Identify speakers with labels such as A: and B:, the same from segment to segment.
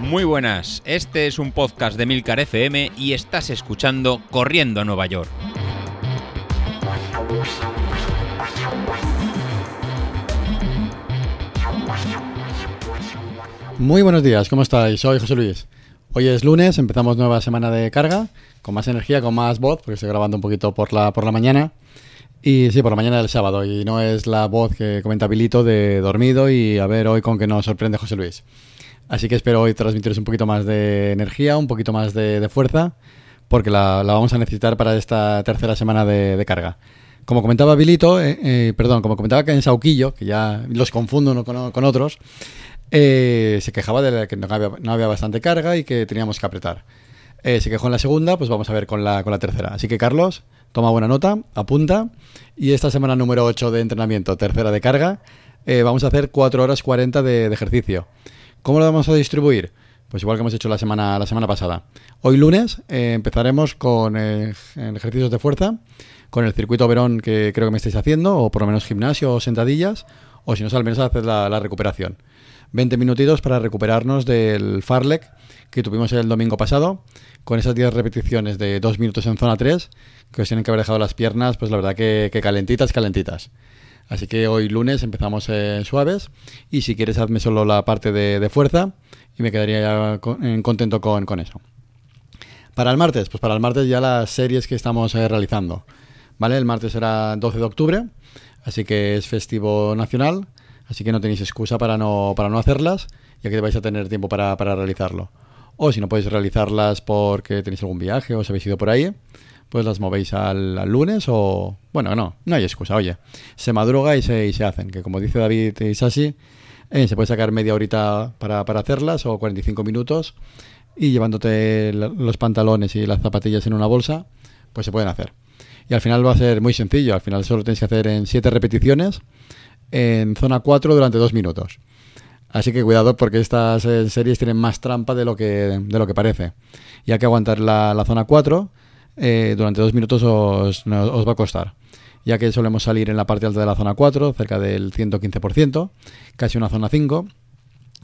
A: Muy buenas, este es un podcast de Milcar FM y estás escuchando Corriendo a Nueva York.
B: Muy buenos días, ¿cómo estáis? Soy José Luis. Hoy es lunes, empezamos nueva semana de carga, con más energía, con más voz, porque estoy grabando un poquito por la, por la mañana. Y sí, por la mañana del sábado, y no es la voz que comenta Bilito de dormido y a ver hoy con qué nos sorprende José Luis. Así que espero hoy transmitiros un poquito más de energía, un poquito más de, fuerza, porque la, vamos a necesitar para esta tercera semana de, carga. Como comentaba Bilito, eh, eh, perdón, como comentaba que en Sauquillo, que ya los confundo uno con, otros, eh, se quejaba de que no había, bastante carga y que teníamos que apretar. se quejó en la segunda, pues vamos a ver con la, con la tercera. Así que Carlos, toma buena nota, apunta. Y esta semana número 8 de entrenamiento, tercera de carga, vamos a hacer 4 horas 40 de ejercicio. ¿Cómo lo vamos a distribuir? Pues igual que hemos hecho la semana, la semana pasada. Hoy lunes eh, empezaremos con eh, ejercicios de fuerza, con el circuito Verón que creo que me estáis haciendo, o por lo menos gimnasio o sentadillas, o si no, al menos hacer la, recuperación. 20 minutitos para recuperarnos del Farlek que tuvimos el domingo pasado, con esas 10 repeticiones de 2 minutos en zona 3, que os tienen que haber dejado las piernas, pues la verdad que, calentitas, calentitas. Así que hoy lunes empezamos en suaves y si quieres hazme solo la parte de, fuerza y me quedaría ya contento con, eso. Para el martes, pues para el martes ya las series que estamos eh, realizando. ¿Vale? El martes será 12 de octubre, así que es festivo nacional, así que no tenéis excusa para no, para no hacerlas, ya que vais a tener tiempo para, para realizarlo. O si no podéis realizarlas porque tenéis algún viaje o os habéis ido por ahí, pues las movéis al, lunes o... Bueno, no, no hay excusa, oye. Se madruga y se, y se hacen, que como dice David Isasi, eh, se puede sacar media horita para, para hacerlas o 45 minutos y llevándote los pantalones y las zapatillas en una bolsa, pues se pueden hacer. Y al final va a ser muy sencillo, al final solo tenéis que hacer en 7 repeticiones en zona 4 durante 2 minutos. Así que cuidado porque estas eh, series tienen más trampa de lo que, de lo que parece. Y hay que aguantar la, la zona 4 eh, durante dos minutos os, os, va a costar. Ya que solemos salir en la parte alta de la zona 4, cerca del 115%, casi una zona 5.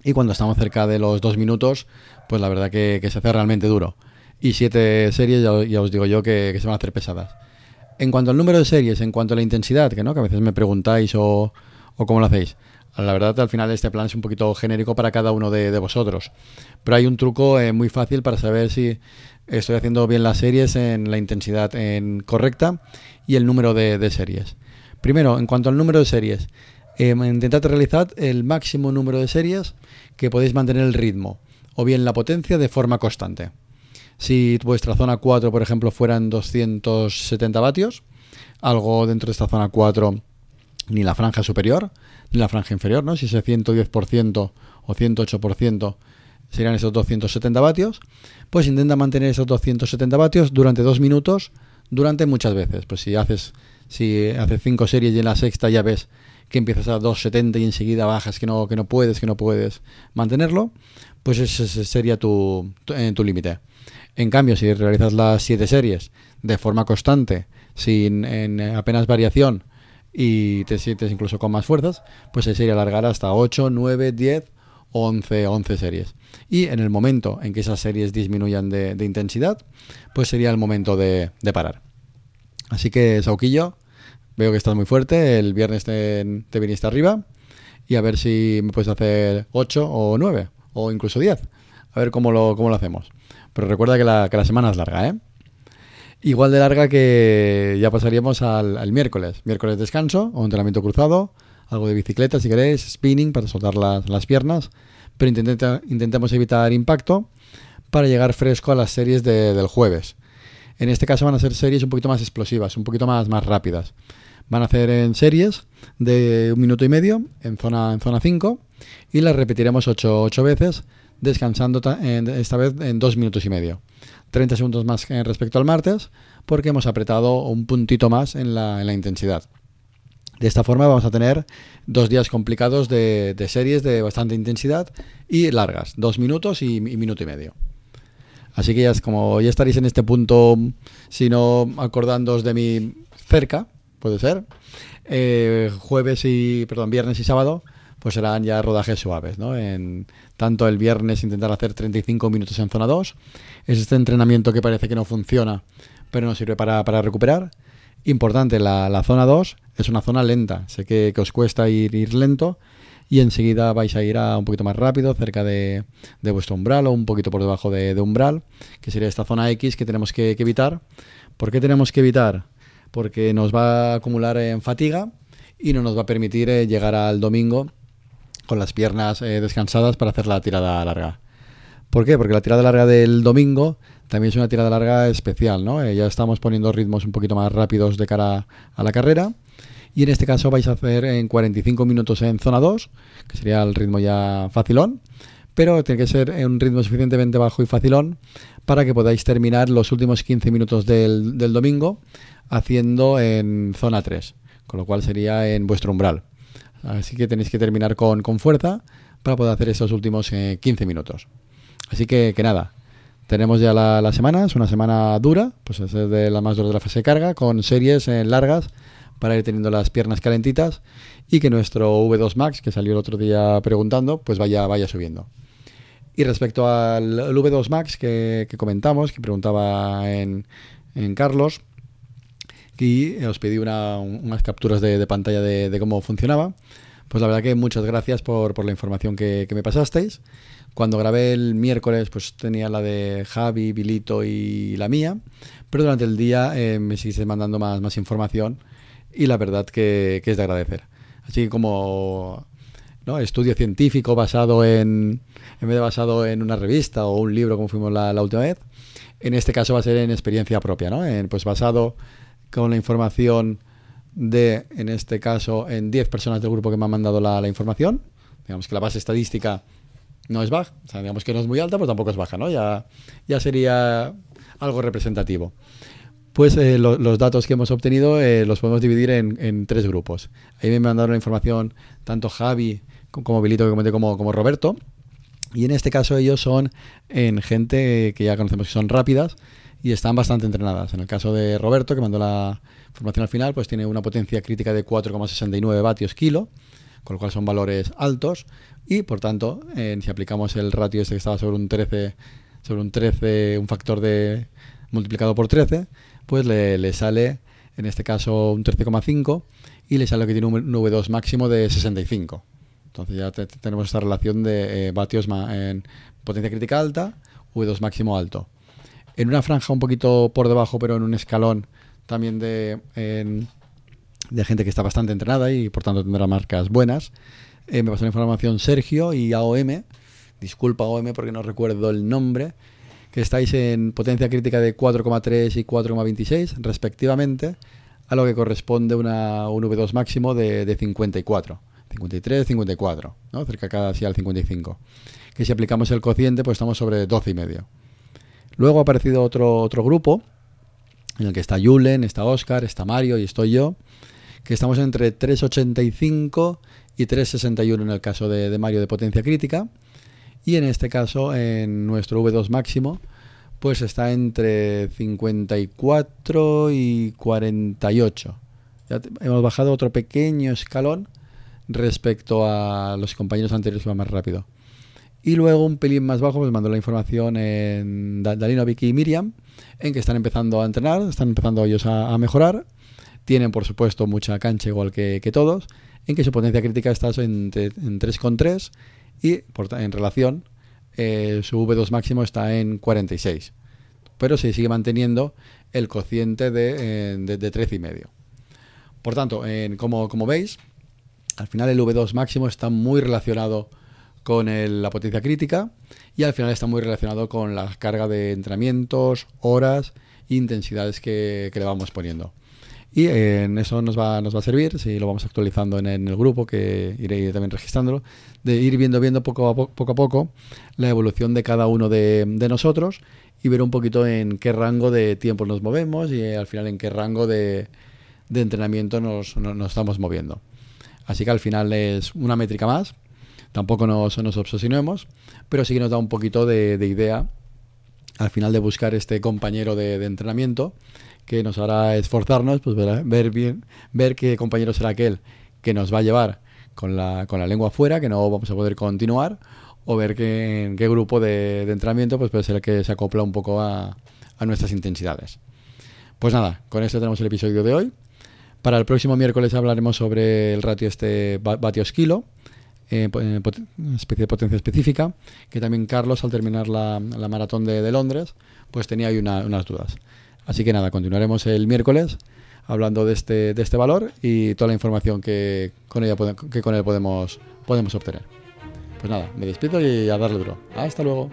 B: Y cuando estamos cerca de los dos minutos, pues la verdad que, se hace realmente duro. Y siete series, ya, os digo yo, que, se van a hacer pesadas. En cuanto al número de series, en cuanto a la intensidad, que no, que a veces me preguntáis o, o cómo lo hacéis. La verdad, al final este plan es un poquito genérico para cada uno de, vosotros. Pero hay un truco eh, muy fácil para saber si estoy haciendo bien las series en la intensidad en correcta y el número de, series. Primero, en cuanto al número de series, eh, intentad realizar el máximo número de series que podéis mantener el ritmo o bien la potencia de forma constante. Si vuestra zona 4, por ejemplo, fueran 270 vatios, algo dentro de esta zona 4 ni la franja superior ni la franja inferior, ¿no? Si ese 110% o 108% serían esos 270 vatios, pues intenta mantener esos 270 vatios durante dos minutos, durante muchas veces. Pues si haces si haces cinco series y en la sexta ya ves que empiezas a 270 y enseguida bajas que no que no puedes, que no puedes mantenerlo, pues ese sería tu, tu, eh, tu límite. En cambio, si realizas las siete series de forma constante, sin en apenas variación, y te sientes incluso con más fuerzas, pues se sería alargar hasta 8, 9, 10, 11, 11 series. Y en el momento en que esas series disminuyan de, intensidad, pues sería el momento de, parar. Así que, Sauquillo, veo que estás muy fuerte, el viernes te, te viniste arriba y a ver si me puedes hacer 8 o 9 o incluso 10. A ver cómo lo, cómo lo hacemos. Pero recuerda que la, que la semana es larga, ¿eh? Igual de larga que ya pasaríamos al, miércoles. Miércoles descanso o entrenamiento cruzado, algo de bicicleta si queréis, spinning para soltar las, piernas, pero intentemos evitar impacto para llegar fresco a las series del jueves. En este caso van a ser series un poquito más explosivas, un poquito más, más rápidas. Van a hacer en series de un minuto y medio en zona, en zona 5 y las repetiremos 8, 8 veces, descansando esta vez en dos minutos y medio. 30 segundos más respecto al martes, porque hemos apretado un puntito más en la, en la intensidad. De esta forma vamos a tener dos días complicados de, series de bastante intensidad y largas, dos minutos y, minuto y medio. Así que ya es como ya estaréis en este punto, si no acordándoos de mí cerca, puede ser, eh, jueves y, perdón, viernes y sábado, pues serán ya rodajes suaves, ¿no? En, tanto el viernes intentar hacer 35 minutos en zona 2, es este entrenamiento que parece que no funciona, pero nos sirve para, recuperar. Importante, la, zona 2 es una zona lenta, sé que, os cuesta ir, ir lento, y enseguida vais a ir a un poquito más rápido, cerca de, vuestro umbral o un poquito por debajo de, umbral, que sería esta zona X que tenemos que, evitar. ¿Por qué tenemos que evitar? Porque nos va a acumular en fatiga y no nos va a permitir eh, llegar al domingo con las piernas eh, descansadas para hacer la tirada larga. ¿Por qué? Porque la tirada larga del domingo también es una tirada larga especial, ¿no? Eh, ya estamos poniendo ritmos un poquito más rápidos de cara a la carrera y en este caso vais a hacer en 45 minutos en zona 2, que sería el ritmo ya facilón, pero tiene que ser un ritmo suficientemente bajo y facilón para que podáis terminar los últimos 15 minutos del, domingo haciendo en zona 3, con lo cual sería en vuestro umbral. Así que tenéis que terminar con, fuerza para poder hacer esos últimos 15 eh, minutos. Así que, que nada, tenemos ya la, semana, es una semana dura, pues es de la más dura de la fase de carga, con series eh, largas para ir teniendo las piernas calentitas y que nuestro V2 Max, que salió el otro día preguntando, pues vaya, vaya subiendo. Y respecto al, V2 Max que, comentamos, que preguntaba en, Carlos, y os pedí unas capturas de, pantalla de, cómo funcionaba. Pues la verdad que muchas gracias por, la información que, me pasasteis. Cuando grabé el miércoles, pues tenía la de Javi, Vilito y la mía, pero durante el día eh, me seguís mandando más, información y la verdad que, es de agradecer. Así que como ¿no? estudio científico basado en, en vez de basado en una revista o un libro como fuimos la, última vez, en este caso va a ser en experiencia propia, ¿no? En, pues basado con la información de, en este caso, en 10 personas del grupo que me han mandado la, información. Digamos que la base estadística no es baja, o sea, digamos que no es muy alta, pero tampoco es baja, ¿no? Ya, ya sería algo representativo pues eh, los datos que hemos obtenido eh, los podemos dividir en, tres grupos. Ahí me mandaron la información tanto Javi como Bilito que comenté como, como Roberto. Y en este caso ellos son en gente que ya conocemos que son rápidas y están bastante entrenadas. En el caso de Roberto, que mandó la información al final, pues tiene una potencia crítica de 4,69 vatios kilo, con lo cual son valores altos. Y por tanto, si aplicamos el ratio este que estaba sobre un 13, sobre un 13, un factor de multiplicado por 13, pues le, sale, en este caso, un 13,5 y le sale que tiene un V2 máximo de 65. Entonces ya tenemos esta relación de eh, vatios en potencia crítica alta, V2 máximo alto. En una franja un poquito por debajo, pero en un escalón también de, de gente que está bastante entrenada y por tanto tendrá marcas buenas, eh, me pasó la información Sergio y AOM. Disculpa AOM porque no recuerdo el nombre que estáis en potencia crítica de 4,3 y 4,26 respectivamente, a lo que corresponde una, un V2 máximo de, de 54. 53, 54, ¿no? cerca casi al 55. Que si aplicamos el cociente, pues estamos sobre 12 y medio. Luego ha aparecido otro, otro grupo, en el que está Julen, está Oscar, está Mario y estoy yo, que estamos entre 3,85 y 3,61 en el caso de, Mario de potencia crítica y en este caso en nuestro V2 máximo pues está entre 54 y 48. Ya hemos bajado otro pequeño escalón respecto a los compañeros anteriores que van más rápido. Y luego un pelín más bajo, pues mandó la información en Dalino, Vicky y Miriam, en que están empezando a entrenar, están empezando ellos a, mejorar. Tienen, por supuesto, mucha cancha igual que, todos, en que su potencia crítica está en, en 3,3 y en relación eh, su V2 máximo está en 46. Pero se sigue manteniendo el cociente de, eh, de, 13,5. Por tanto, como, como, veis, al final el V2 máximo está muy relacionado la potencia crítica y al final está muy relacionado con la carga de entrenamientos, horas e intensidades que le vamos poniendo. Y en eso nos va, nos va a servir, si lo vamos actualizando en, el grupo, que iré también registrándolo, de ir viendo, viendo poco a, poco, a poco la evolución de cada uno de, nosotros y ver un poquito en qué rango de tiempo nos movemos y al final en qué rango de, entrenamiento nos, estamos moviendo. Así que al final es una métrica más, tampoco nos, nos obsesionemos, pero sí que nos da un poquito de, idea al final de buscar este compañero de entrenamiento que nos hará esforzarnos, pues ver, bien, ver qué compañero será aquel que nos va a llevar con la, lengua fuera, que no vamos a poder continuar, o ver qué, en qué grupo de, entrenamiento pues puede ser el que se acopla un poco a, nuestras intensidades. Pues nada, con esto tenemos el episodio de hoy. Para el próximo miércoles hablaremos sobre el ratio este vatios kilo, eh especie de potencia específica, que también Carlos al terminar la, la maratón de, de, Londres, pues tenía ahí una, unas dudas. Así que nada, continuaremos el miércoles hablando de este, de este valor y toda la información que con, ella, que con él podemos, podemos obtener. Pues nada, me despido y a darle duro. Hasta luego.